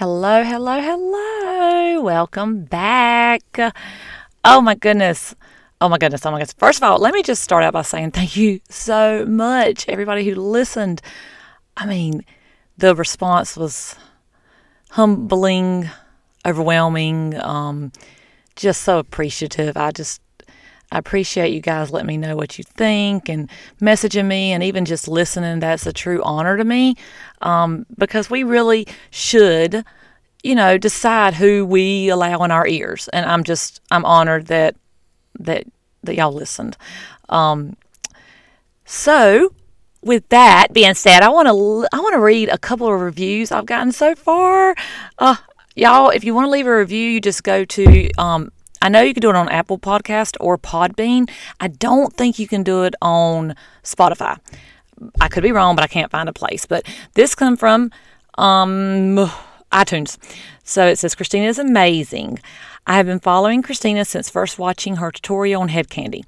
Hello, hello, hello. Welcome back. Oh my goodness. Oh my goodness. Oh my goodness. First of all, let me just start out by saying thank you so much, everybody who listened. I mean, the response was humbling, overwhelming, um, just so appreciative. I just I appreciate you guys letting me know what you think and messaging me and even just listening. That's a true honor to me um, because we really should, you know, decide who we allow in our ears. And I'm just, I'm honored that, that, that y'all listened. Um, so, with that being said, I want to I want to read a couple of reviews I've gotten so far. Uh, y'all, if you want to leave a review, you just go to um, I know you can do it on Apple Podcast or Podbean. I don't think you can do it on Spotify. I could be wrong, but I can't find a place. But this come from um, iTunes. So it says Christina is amazing. I have been following Christina since first watching her tutorial on Head Kandy.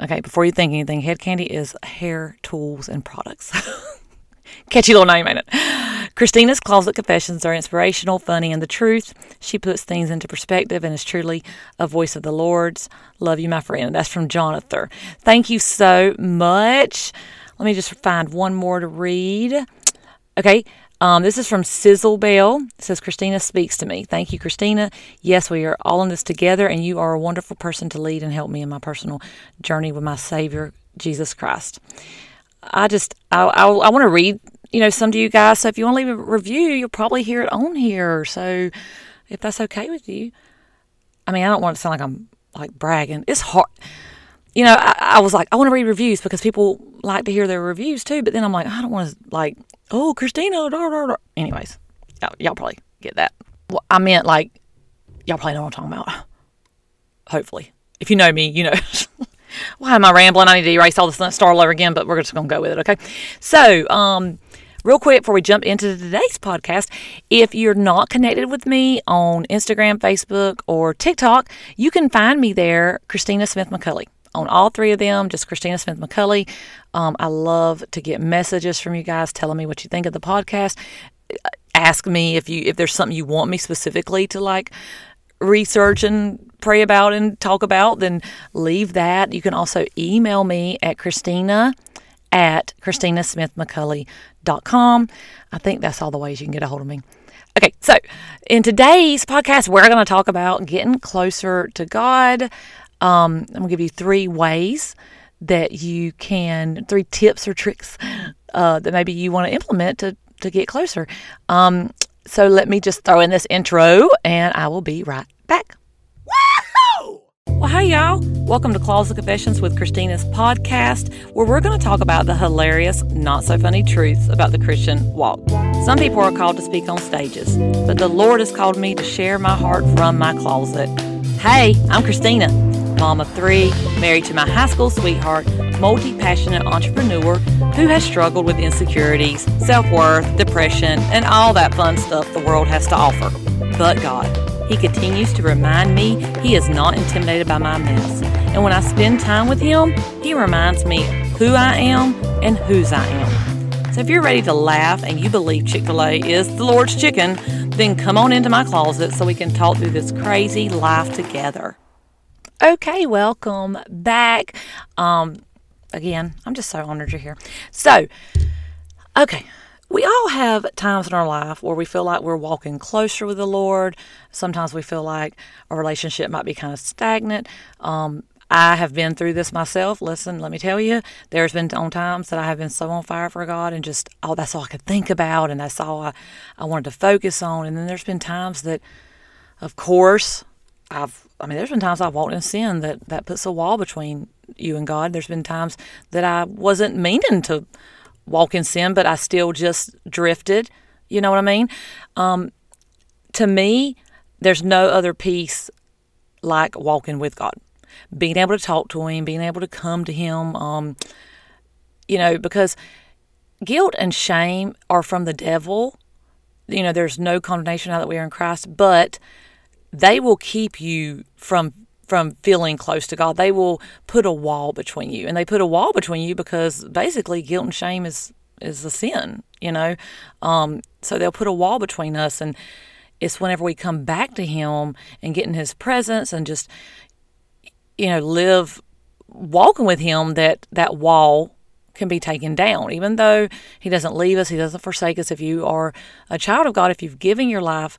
Okay, before you think anything, Head Kandy is hair tools and products. Catchy little name, ain't it? Christina's Closet Confessions are inspirational, funny, and the truth. She puts things into perspective and is truly a voice of the Lord's. Love you, my friend. That's from Jonathan. Thank you so much. Let me just find one more to read. Okay, um, this is from Sizzle Bell. It says, Christina speaks to me. Thank you, Christina. Yes, we are all in this together, and you are a wonderful person to lead and help me in my personal journey with my Savior, Jesus Christ. I just, I, I, I want to read you know, some to you guys. So if you want to leave a review, you'll probably hear it on here. So if that's okay with you, I mean, I don't want to sound like I'm like bragging. It's hard. You know, I, I was like, I want to read reviews because people like to hear their reviews too. But then I'm like, I don't want to like, oh, Christina. Da, da, da. Anyways, y'all, y'all probably get that. Well, I meant like, y'all probably know what I'm talking about. Hopefully, if you know me, you know. Why am I rambling? I need to erase all this start all over again, but we're just going to go with it, okay? So, um, real quick before we jump into today's podcast, if you're not connected with me on Instagram, Facebook, or TikTok, you can find me there, Christina Smith McCulley. On all three of them, just Christina Smith McCulley. Um, I love to get messages from you guys telling me what you think of the podcast. Ask me if you if there's something you want me specifically to like research and pray about and talk about, then leave that. You can also email me at Christina at ChristinaSmithMcCulley.com. I think that's all the ways you can get a hold of me. Okay, so in today's podcast, we're going to talk about getting closer to God. Um, I'm going to give you three ways that you can, three tips or tricks uh, that maybe you want to implement to, to get closer. Um, so let me just throw in this intro and I will be right back. Well, hi, y'all. Welcome to Closet Confessions with Christina's podcast, where we're going to talk about the hilarious, not so funny truths about the Christian walk. Some people are called to speak on stages, but the Lord has called me to share my heart from my closet. Hey, I'm Christina, mom of three, married to my high school sweetheart, multi passionate entrepreneur who has struggled with insecurities, self worth, depression, and all that fun stuff the world has to offer. But God. He continues to remind me he is not intimidated by my mess. And when I spend time with him, he reminds me who I am and whose I am. So if you're ready to laugh and you believe Chick fil A is the Lord's chicken, then come on into my closet so we can talk through this crazy life together. Okay, welcome back. Um, again, I'm just so honored you're here. So, okay, we all have times in our life where we feel like we're walking closer with the Lord. Sometimes we feel like a relationship might be kind of stagnant. Um, I have been through this myself. Listen, let me tell you, there's been on times that I have been so on fire for God and just, oh, that's all I could think about and that's all I, I wanted to focus on. And then there's been times that, of course, I've, I mean, there's been times I've walked in sin that, that puts a wall between you and God. There's been times that I wasn't meaning to walk in sin, but I still just drifted. You know what I mean? Um, to me, there's no other peace like walking with God, being able to talk to Him, being able to come to Him. Um, you know, because guilt and shame are from the devil. You know, there's no condemnation now that we are in Christ, but they will keep you from from feeling close to God. They will put a wall between you. And they put a wall between you because basically guilt and shame is is a sin, you know. Um, so they'll put a wall between us, and it's whenever we come back to Him and get in His presence and just, you know, live walking with Him that that wall can be taken down. Even though He doesn't leave us, He doesn't forsake us. If you are a child of God, if you've given your life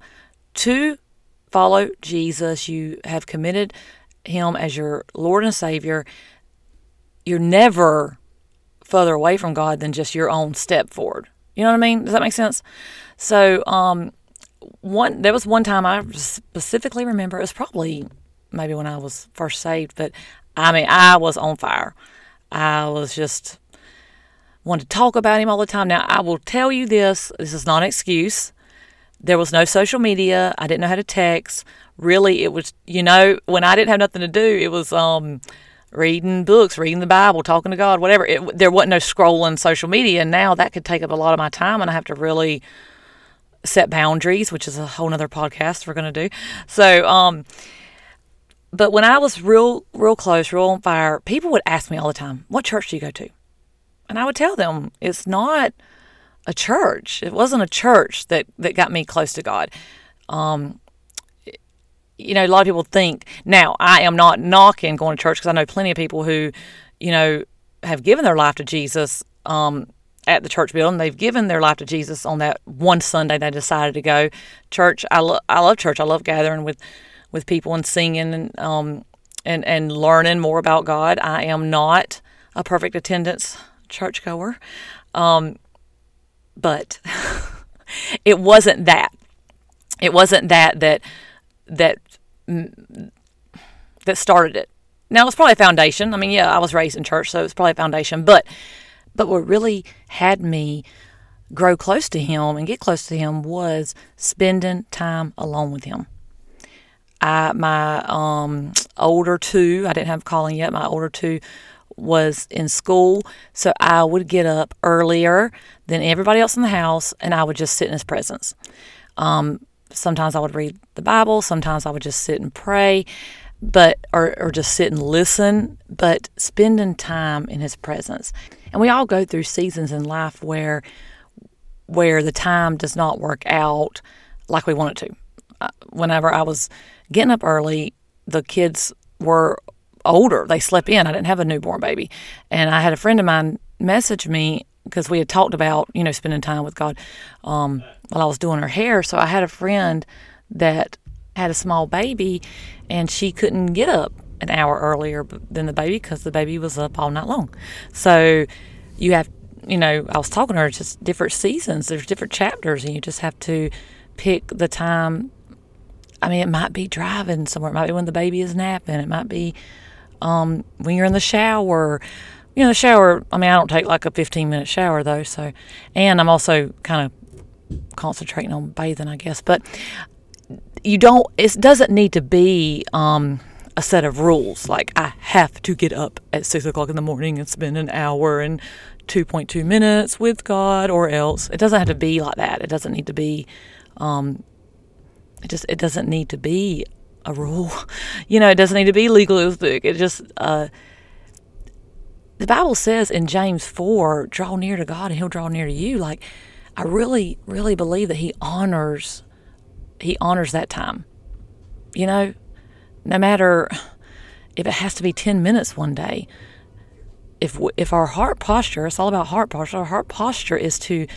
to follow Jesus, you have committed Him as your Lord and Savior, you're never further away from God than just your own step forward. You know what I mean? Does that make sense? So, um, one there was one time I specifically remember. It was probably maybe when I was first saved, but I mean I was on fire. I was just wanted to talk about him all the time. Now I will tell you this: this is not an excuse. There was no social media. I didn't know how to text. Really, it was you know when I didn't have nothing to do, it was um reading books, reading the Bible, talking to God, whatever. It, there wasn't no scrolling social media. And now that could take up a lot of my time, and I have to really set boundaries, which is a whole other podcast we're going to do. So, um, but when I was real, real close, real on fire, people would ask me all the time, "What church do you go to?" And I would tell them, "It's not a church. It wasn't a church that that got me close to God." Um, you know, a lot of people think now I am not knocking going to church because I know plenty of people who, you know, have given their life to Jesus um, at the church building. They've given their life to Jesus on that one Sunday they decided to go. Church, I, lo- I love church. I love gathering with, with people and singing and, um, and, and learning more about God. I am not a perfect attendance churchgoer. Um, but it wasn't that. It wasn't that that that that started it. Now it's probably a foundation. I mean, yeah, I was raised in church, so it's probably a foundation. But but what really had me grow close to him and get close to him was spending time alone with him. I my um older two, I didn't have a calling yet. My older two was in school, so I would get up earlier than everybody else in the house, and I would just sit in his presence. Um, sometimes I would read the Bible, sometimes I would just sit and pray, but or, or just sit and listen, but spending time in his presence. And we all go through seasons in life where where the time does not work out like we want it to. Uh, whenever I was getting up early, the kids were older. They slept in. I didn't have a newborn baby. And I had a friend of mine message me because we had talked about you know spending time with God um, while I was doing her hair. So I had a friend that had a small baby, and she couldn't get up an hour earlier than the baby because the baby was up all night long. So you have you know I was talking to her just different seasons. There's different chapters, and you just have to pick the time. I mean, it might be driving somewhere. It might be when the baby is napping. It might be um, when you're in the shower you know, the shower, I mean, I don't take like a 15 minute shower though. So, and I'm also kind of concentrating on bathing, I guess. But you don't, it doesn't need to be um, a set of rules. Like, I have to get up at six o'clock in the morning and spend an hour and 2.2 minutes with God or else. It doesn't have to be like that. It doesn't need to be, um, it just, it doesn't need to be a rule. You know, it doesn't need to be legalistic. It just, uh, the Bible says in James 4, draw near to God and he'll draw near to you. Like, I really, really believe that he honors, he honors that time. You know, no matter if it has to be 10 minutes one day, if, if our heart posture, it's all about heart posture, our heart posture is to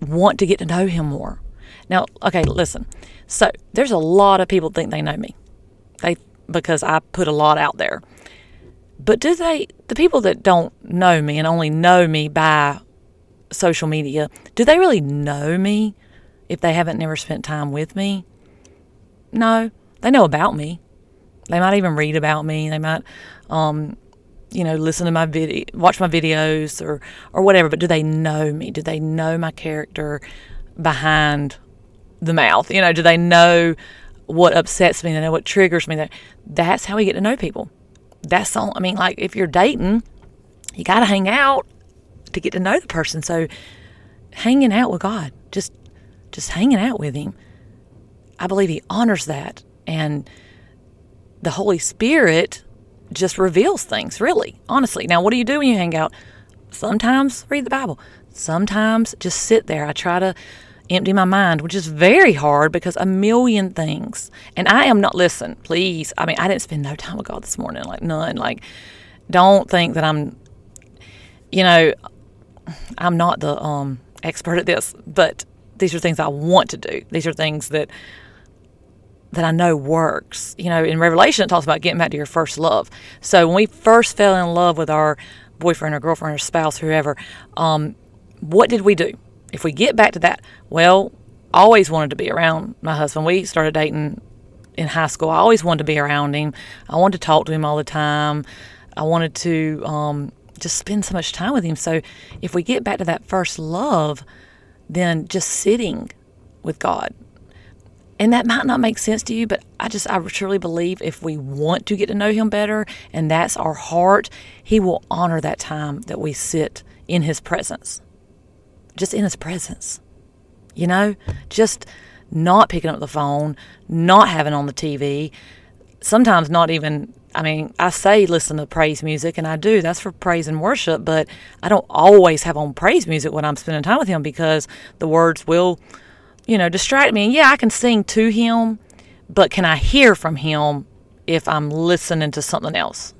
want to get to know him more. Now, okay, listen. So there's a lot of people think they know me. They because I put a lot out there. But do they, the people that don't know me and only know me by social media, do they really know me if they haven't never spent time with me? No, they know about me. They might even read about me. They might, um, you know, listen to my video, watch my videos, or or whatever. But do they know me? Do they know my character behind the mouth? You know, do they know what upsets me? They know what triggers me. That's how we get to know people that's all. I mean, like if you're dating, you got to hang out to get to know the person. So hanging out with God, just just hanging out with Him, I believe He honors that, and the Holy Spirit just reveals things. Really, honestly. Now, what do you do when you hang out? Sometimes read the Bible. Sometimes just sit there. I try to empty my mind, which is very hard because a million things. And I am not, listen, please. I mean, I didn't spend no time with God this morning, like none. Like, don't think that I'm, you know, I'm not the um, expert at this, but these are things I want to do. These are things that that I know works. You know, in Revelation it talks about getting back to your first love. So when we first fell in love with our boyfriend or girlfriend or spouse, whoever, um, what did we do? If we get back to that, well, I always wanted to be around my husband. We started dating in high school. I always wanted to be around him. I wanted to talk to him all the time. I wanted to um, just spend so much time with him. So if we get back to that first love, then just sitting with God. And that might not make sense to you, but I just, I truly believe if we want to get to know Him better and that's our heart, He will honor that time that we sit in His presence. Just in His presence. You know, just not picking up the phone, not having on the TV, sometimes not even I mean, I say listen to praise music, and I do. That's for praise and worship, but I don't always have on praise music when I'm spending time with Him because the words will, you know, distract me. And yeah, I can sing to Him, but can I hear from Him if I'm listening to something else?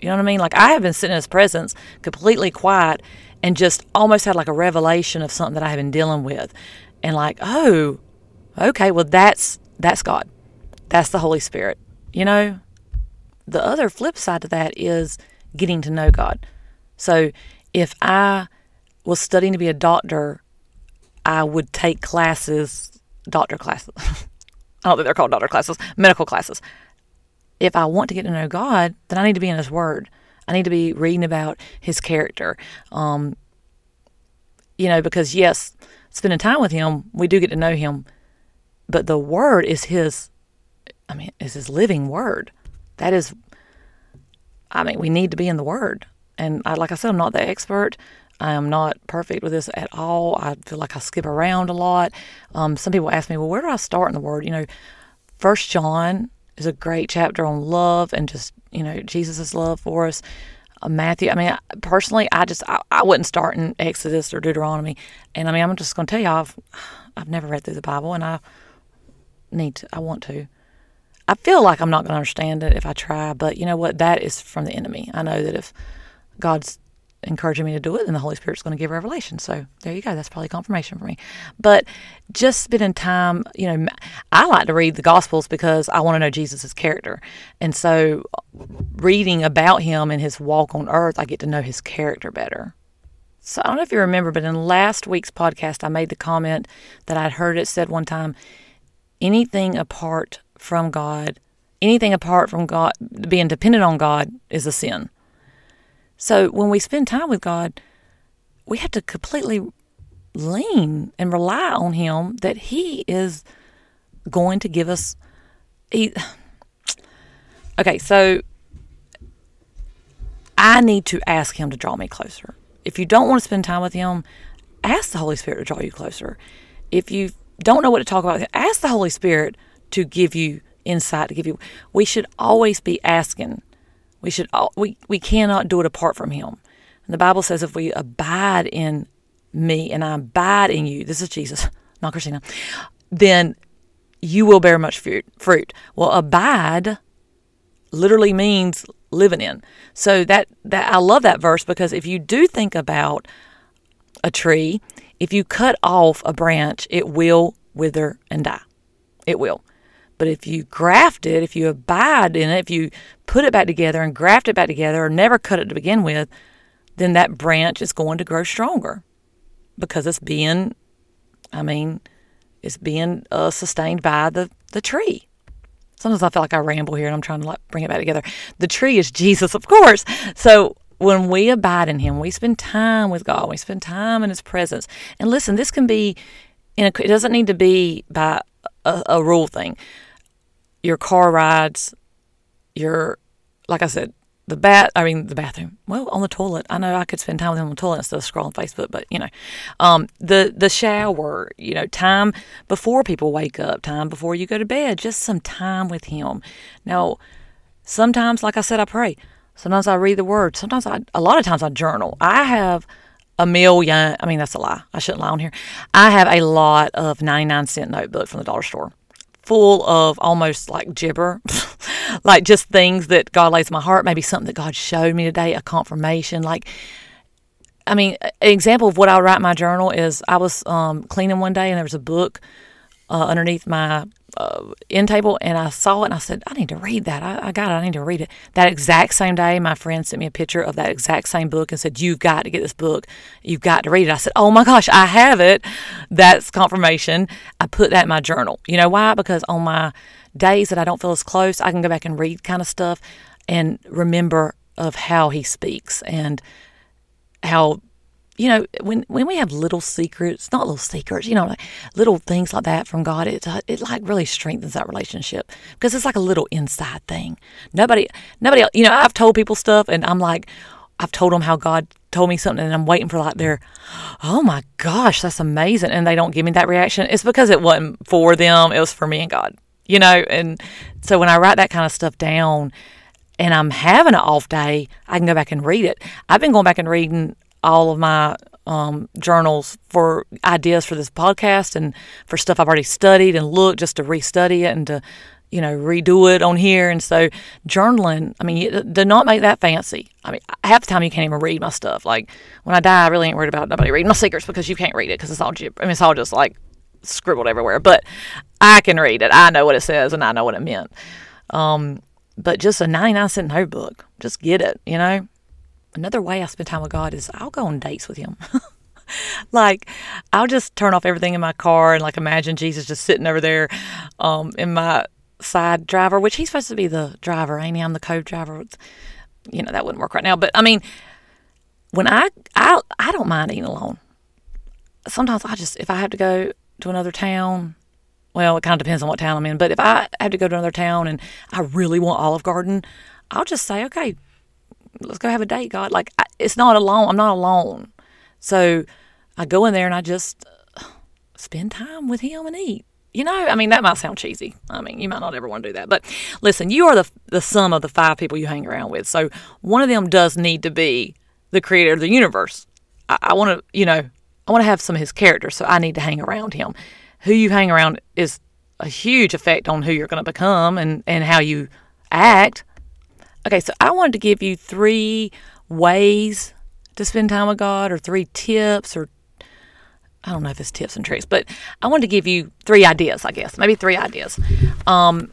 You know what I mean? Like I have been sitting in His presence completely quiet and just almost had like a revelation of something that I have been dealing with. And like, oh, okay, well, that's that's God. That's the Holy Spirit. You know, the other flip side to that is getting to know God. So if I was studying to be a doctor, I would take classes, doctor classes. I don't think they're called doctor classes, medical classes. If I want to get to know God, then I need to be in His Word. I need to be reading about His character. Um, you know, because yes, spending time with Him, we do get to know Him, but the Word is His. I mean, is His living Word. That is, I mean, we need to be in the Word. And I, like I said, I'm not the expert. I am not perfect with this at all. I feel like I skip around a lot. Um, some people ask me, well, where do I start in the Word? You know, First John is a great chapter on love and just you know Jesus' love for us. Uh, Matthew, I mean, personally, I just I, I wouldn't start in Exodus or Deuteronomy. And I mean, I'm just going to tell you, I've I've never read through the Bible, and I need to. I want to. I feel like I'm not going to understand it if I try, but you know what? That is from the enemy. I know that if God's encouraging me to do it, then the Holy Spirit's going to give revelation. So there you go. That's probably confirmation for me. But just spending time, you know, I like to read the Gospels because I want to know Jesus' character. And so reading about him and his walk on earth, I get to know his character better. So I don't know if you remember, but in last week's podcast, I made the comment that I'd heard it said one time anything apart from God, anything apart from God, being dependent on God is a sin. So when we spend time with God, we have to completely lean and rely on Him that He is going to give us. He, okay, so I need to ask Him to draw me closer. If you don't want to spend time with Him, ask the Holy Spirit to draw you closer. If you don't know what to talk about, ask the Holy Spirit to give you insight, to give you. We should always be asking. We should. We we cannot do it apart from Him. And the Bible says, if we abide in me and I abide in you, this is Jesus, not Christina, then you will bear much fruit. Fruit. Well, abide literally means living in. So that that I love that verse because if you do think about a tree, if you cut off a branch, it will wither and die. It will. But if you graft it, if you abide in it, if you put it back together and graft it back together or never cut it to begin with, then that branch is going to grow stronger because it's being, I mean, it's being uh, sustained by the, the tree. Sometimes I feel like I ramble here and I'm trying to like bring it back together. The tree is Jesus, of course. So when we abide in Him, we spend time with God, we spend time in His presence. And listen, this can be, in a, it doesn't need to be by a, a rule thing your car rides, your, like I said, the bath, I mean, the bathroom. Well, on the toilet. I know I could spend time with him on the toilet instead of scrolling Facebook, but you know, um, the, the shower, you know, time before people wake up, time before you go to bed, just some time with him. Now, sometimes, like I said, I pray. Sometimes I read the word. Sometimes I, a lot of times I journal. I have a million. I mean, that's a lie. I shouldn't lie on here. I have a lot of 99 cent notebook from the dollar store full of almost like gibber, like just things that God lays in my heart, maybe something that God showed me today, a confirmation. Like, I mean, an example of what I write in my journal is I was um, cleaning one day and there was a book uh, underneath my uh, end table and I saw it and I said, I need to read that. I, I, got it. I need to read it. That exact same day, my friend sent me a picture of that exact same book and said, You've got to get this book. You've got to read it. I said, Oh my gosh, I have it. That's confirmation. I put that in my journal. You know why? Because on my days that I don't feel as close, I can go back and read kind of stuff and remember of how he speaks and how you know, when when we have little secrets, not little secrets, you know, like little things like that from God, it uh, it like really strengthens that relationship because it's like a little inside thing. Nobody, nobody, else, you know, I've told people stuff, and I'm like, I've told them how God told me something, and I'm waiting for like their, oh my gosh, that's amazing, and they don't give me that reaction. It's because it wasn't for them; it was for me and God, you know. And so when I write that kind of stuff down, and I'm having an off day, I can go back and read it. I've been going back and reading all of my um, journals for ideas for this podcast and for stuff I've already studied and looked just to restudy it and to, you know, redo it on here. And so journaling, I mean, do not make that fancy. I mean, half the time you can't even read my stuff. Like when I die, I really ain't worried about nobody reading my secrets because you can't read it because it's all I mean, it's all just like scribbled everywhere. But I can read it. I know what it says and I know what it meant. Um, but just a 99 cent notebook, just get it, you know? Another way I spend time with God is I'll go on dates with Him. like I'll just turn off everything in my car and like imagine Jesus just sitting over there um, in my side driver, which he's supposed to be the driver, ain't he? I'm the co-driver. You know that wouldn't work right now, but I mean, when I I I don't mind eating alone. Sometimes I just if I have to go to another town, well, it kind of depends on what town I'm in. But if I have to go to another town and I really want Olive Garden, I'll just say, okay, let's go have a date, God. Like, I, it's not alone. I'm not alone. So I go in there and I just uh, spend time with Him and eat. You know, I mean, that might sound cheesy. I mean, you might not ever want to do that. But listen, you are the, the sum of the five people you hang around with. So one of them does need to be the creator of the universe. I, I want to, you know, I want to have some of his character. So I need to hang around him. Who you hang around is a huge effect on who you're going to become and, and how you act. Okay, so I wanted to give you three ways to spend time with God, or three tips, or I don't know if it's tips and tricks, but I wanted to give you three ideas, I guess, maybe three ideas. Um,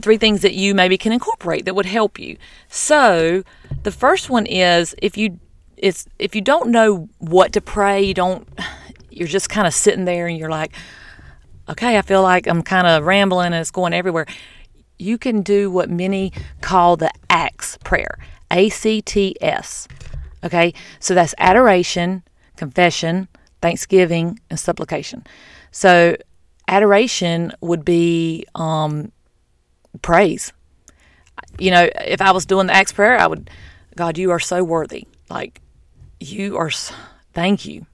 three things that you maybe can incorporate that would help you. So the first one is if you it's if you don't know what to pray, you don't you're just kind of sitting there and you're like, okay, I feel like I'm kind of rambling and it's going everywhere you can do what many call the ACTS prayer. A C T S. Okay, so that's adoration, confession, thanksgiving, and supplication. So adoration would be um, praise. You know, if I was doing the ACTS prayer, I would, God, you are so worthy. Like, you are, thank you.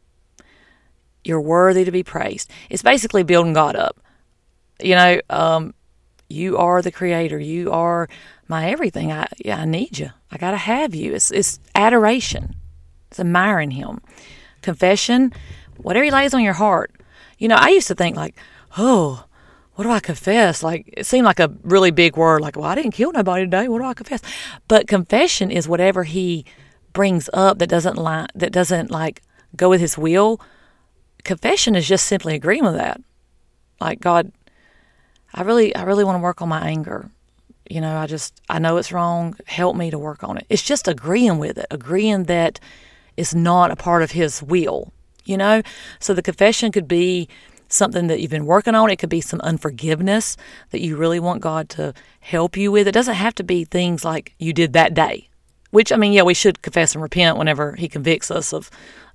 You're worthy to be praised. It's basically building God up. You know, um, you are the creator. You are my everything. I I need you. I gotta have you. It's it's adoration. It's admiring him. Confession, whatever he lays on your heart. You know, I used to think like, oh, what do I confess? Like it seemed like a really big word, like, well, I didn't kill nobody today. What do I confess? But confession is whatever he brings up that doesn't lie that doesn't like go with his will. Confession is just simply agreeing with that. Like God, I really I really want to work on my anger. You know, I just I know it's wrong. Help me to work on it. It's just agreeing with it, agreeing that it's not a part of his will. You know? So the confession could be something that you've been working on. It could be some unforgiveness that you really want God to help you with. It doesn't have to be things like you did that day. Which I mean, yeah, we should confess and repent whenever he convicts us of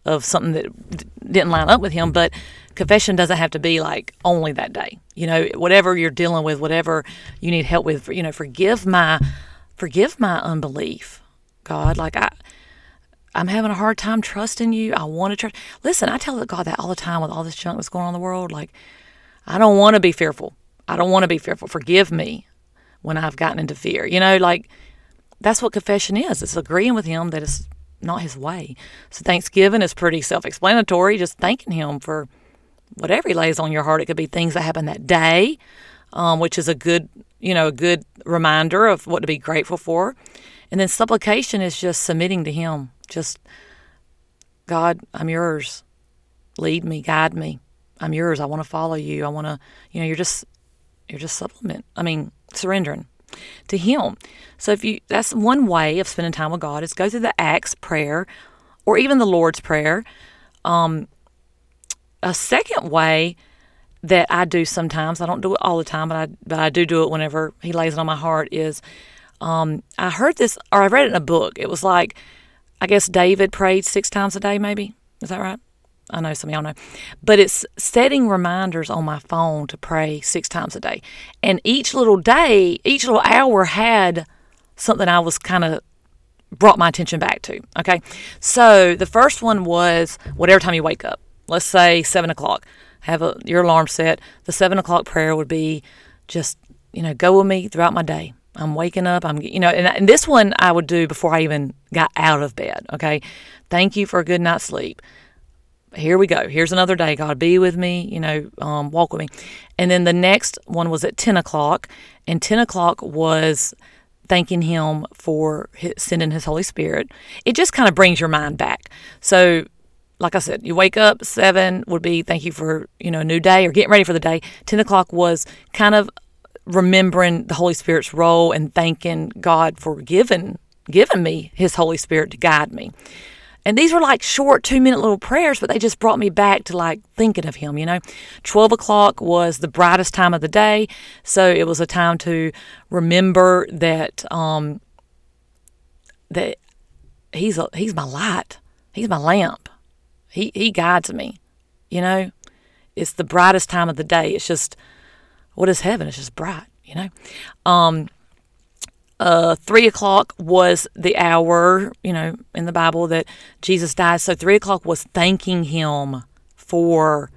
of something that didn't line up with him, but confession doesn't have to be like only that day. You know, whatever you're dealing with, whatever you need help with, you know, forgive my forgive my unbelief. God, like I I'm having a hard time trusting you. I want to trust. Listen, I tell God that all the time with all this junk that's going on in the world. Like, I don't want to be fearful. I don't want to be fearful. Forgive me when I've gotten into fear. You know, like that's what confession is. It's agreeing with Him that it's not his way. So Thanksgiving is pretty self-explanatory, just thanking him for whatever he lays on your heart. It could be things that happen that day, um, which is a good, you know, a good reminder of what to be grateful for. And then supplication is just submitting to him. Just God, I'm yours. Lead me, guide me. I'm yours. I want to follow you. I want to, you know, you're just you're just supplement. I mean, surrendering to him. So if you that's one way of spending time with God is go through the Acts prayer or even the Lord's prayer. Um, a second way that I do sometimes, I don't do it all the time, but I but I do do it whenever he lays it on my heart is um, I heard this or I read it in a book. It was like I guess David prayed six times a day, maybe. Is that right? I know some of y'all know. But it's setting reminders on my phone to pray six times a day. And each little day, each little hour had something I was kind of brought my attention back to. Okay. So the first one was whatever time you wake up. Let's say seven o'clock. Have a, your alarm set. The seven o'clock prayer would be just, you know, go with me throughout my day. I'm waking up. I'm, you know, and, and this one I would do before I even got out of bed. Okay. Thank you for a good night's sleep here we go. Here's another day. God, be with me, you know, um, walk with me. And then the next one was at 10 o'clock, and 10 o'clock was thanking Him for his, sending His Holy Spirit. It just kind of brings your mind back. So, like I said, you wake up, 7 would be thank you for, you know, a new day or getting ready for the day. 10 o'clock was kind of remembering the Holy Spirit's role and thanking God for giving giving me His Holy Spirit to guide me. And these were like short two minute little prayers, but they just brought me back to like thinking of him, you know. 12 o'clock was the brightest time of the day. So it was a time to remember that, um, that he's, a, he's my light. He's my lamp. He, he guides me, you know. It's the brightest time of the day. It's just, what is heaven? It's just bright, you know. Um, uh, three o'clock was the hour, you know, in the Bible that Jesus died. So three o'clock was thanking him for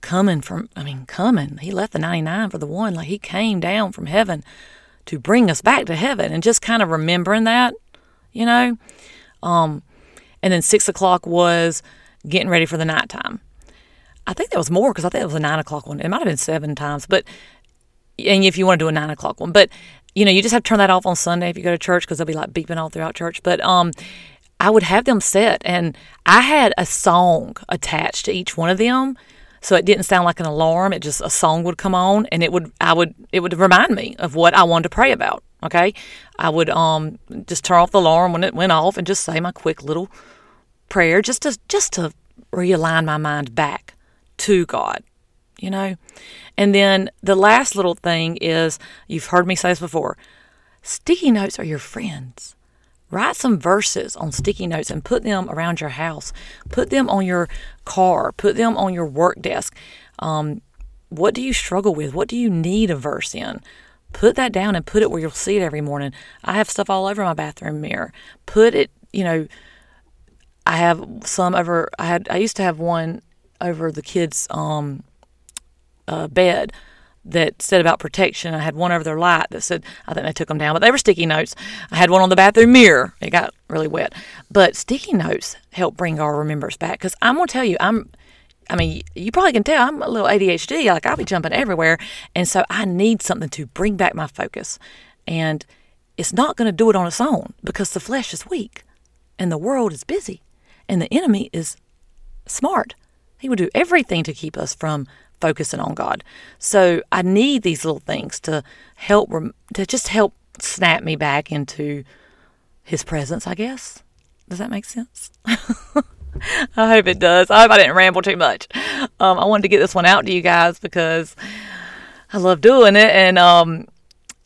coming from, I mean, coming. He left the 99 for the one. Like he came down from heaven to bring us back to heaven and just kind of remembering that, you know. Um, and then six o'clock was getting ready for the nighttime. I think that was more because I think it was a nine o'clock one. It might have been seven times, but and if you want to do a nine o'clock one, but you know, you just have to turn that off on Sunday if you go to church because they'll be like beeping all throughout church. But um, I would have them set, and I had a song attached to each one of them, so it didn't sound like an alarm. It just a song would come on, and it would I would it would remind me of what I wanted to pray about. Okay, I would um just turn off the alarm when it went off and just say my quick little prayer, just to just to realign my mind back to God you know? And then the last little thing is you've heard me say this before sticky notes are your friends. Write some verses on sticky notes and put them around your house. Put them on your car. Put them on your work desk. Um, what do you struggle with? What do you need a verse in? Put that down and put it where you'll see it every morning. I have stuff all over my bathroom mirror. Put it, you know, I have some over. I had. I used to have one over the kids' um, uh, bed that said about protection. I had one over their light that said, I think they took them down, but they were sticky notes. I had one on the bathroom mirror. It got really wet. But sticky notes help bring our remembrance back because I'm going to tell you, I'm, I mean, you probably can tell I'm a little ADHD. Like I'll be jumping everywhere. And so I need something to bring back my focus. And it's not going to do it on its own because the flesh is weak and the world is busy and the enemy is smart. He will do everything to keep us from focusing on God. So I need these little things to help to just help snap me back into His presence. I guess. Does that make sense? I hope it does. I hope I didn't ramble too much. Um, I wanted to get this one out to you guys because I love doing it, and um,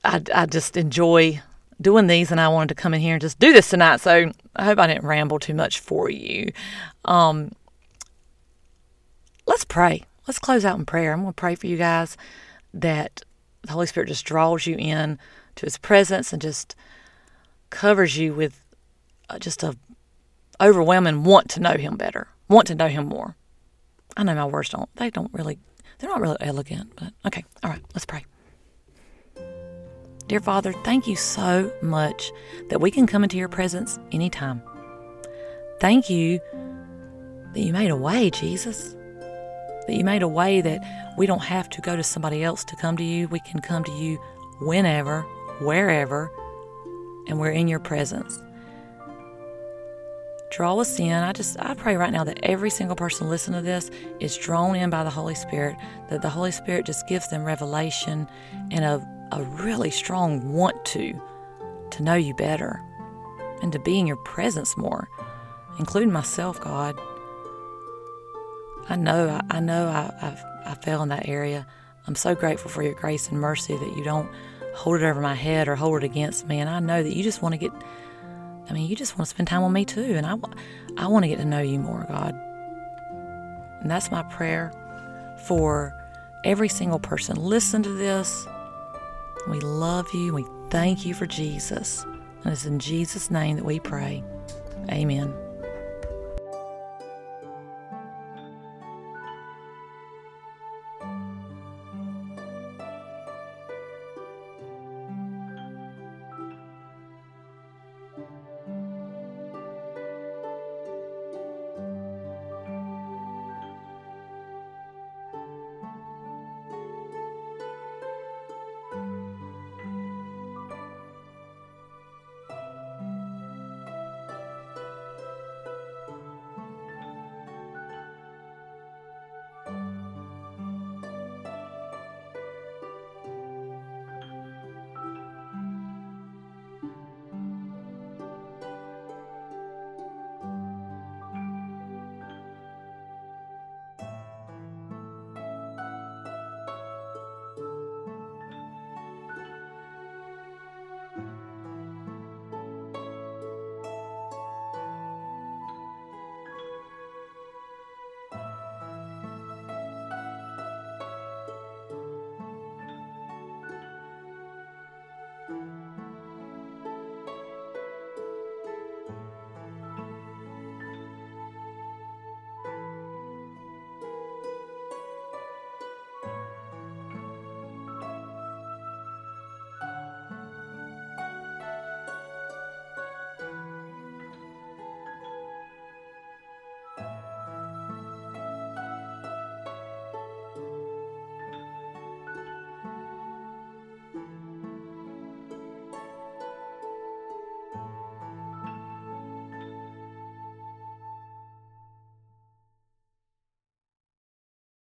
I, I just enjoy doing these, and I wanted to come in here and just do this tonight. So I hope I didn't ramble too much for you. Um, let's pray let's close out in prayer. I'm going to pray for you guys that the Holy Spirit just draws you in to His presence and just covers you with uh, just a overwhelming want to know Him better, want to know Him more. I know my words don't, they don't really, they're not really elegant, but okay. All right, let's pray. Dear Father, thank you so much that we can come into your presence anytime. thank you that you made a way, Jesus. That you made a way that we don't have to go to somebody else to come to you. We can come to you whenever, wherever, and we're in your presence. Draw us in. I just I pray right now that every single person listening to this is drawn in by the Holy Spirit, that the Holy Spirit just gives them revelation and a, a really strong want to to know you better and to be in your presence more, including myself, God. I know, I, I know I, I've, I fell in that area. I'm so grateful for your grace and mercy that you don't hold it over my head or hold it against me. And I know that you just want to get, I mean, you just want to spend time with me too. And I, I want to get to know you more, God. And that's my prayer for every single person. Listen to this. We love you. We thank you for Jesus. And it's in Jesus' name that we pray. Amen.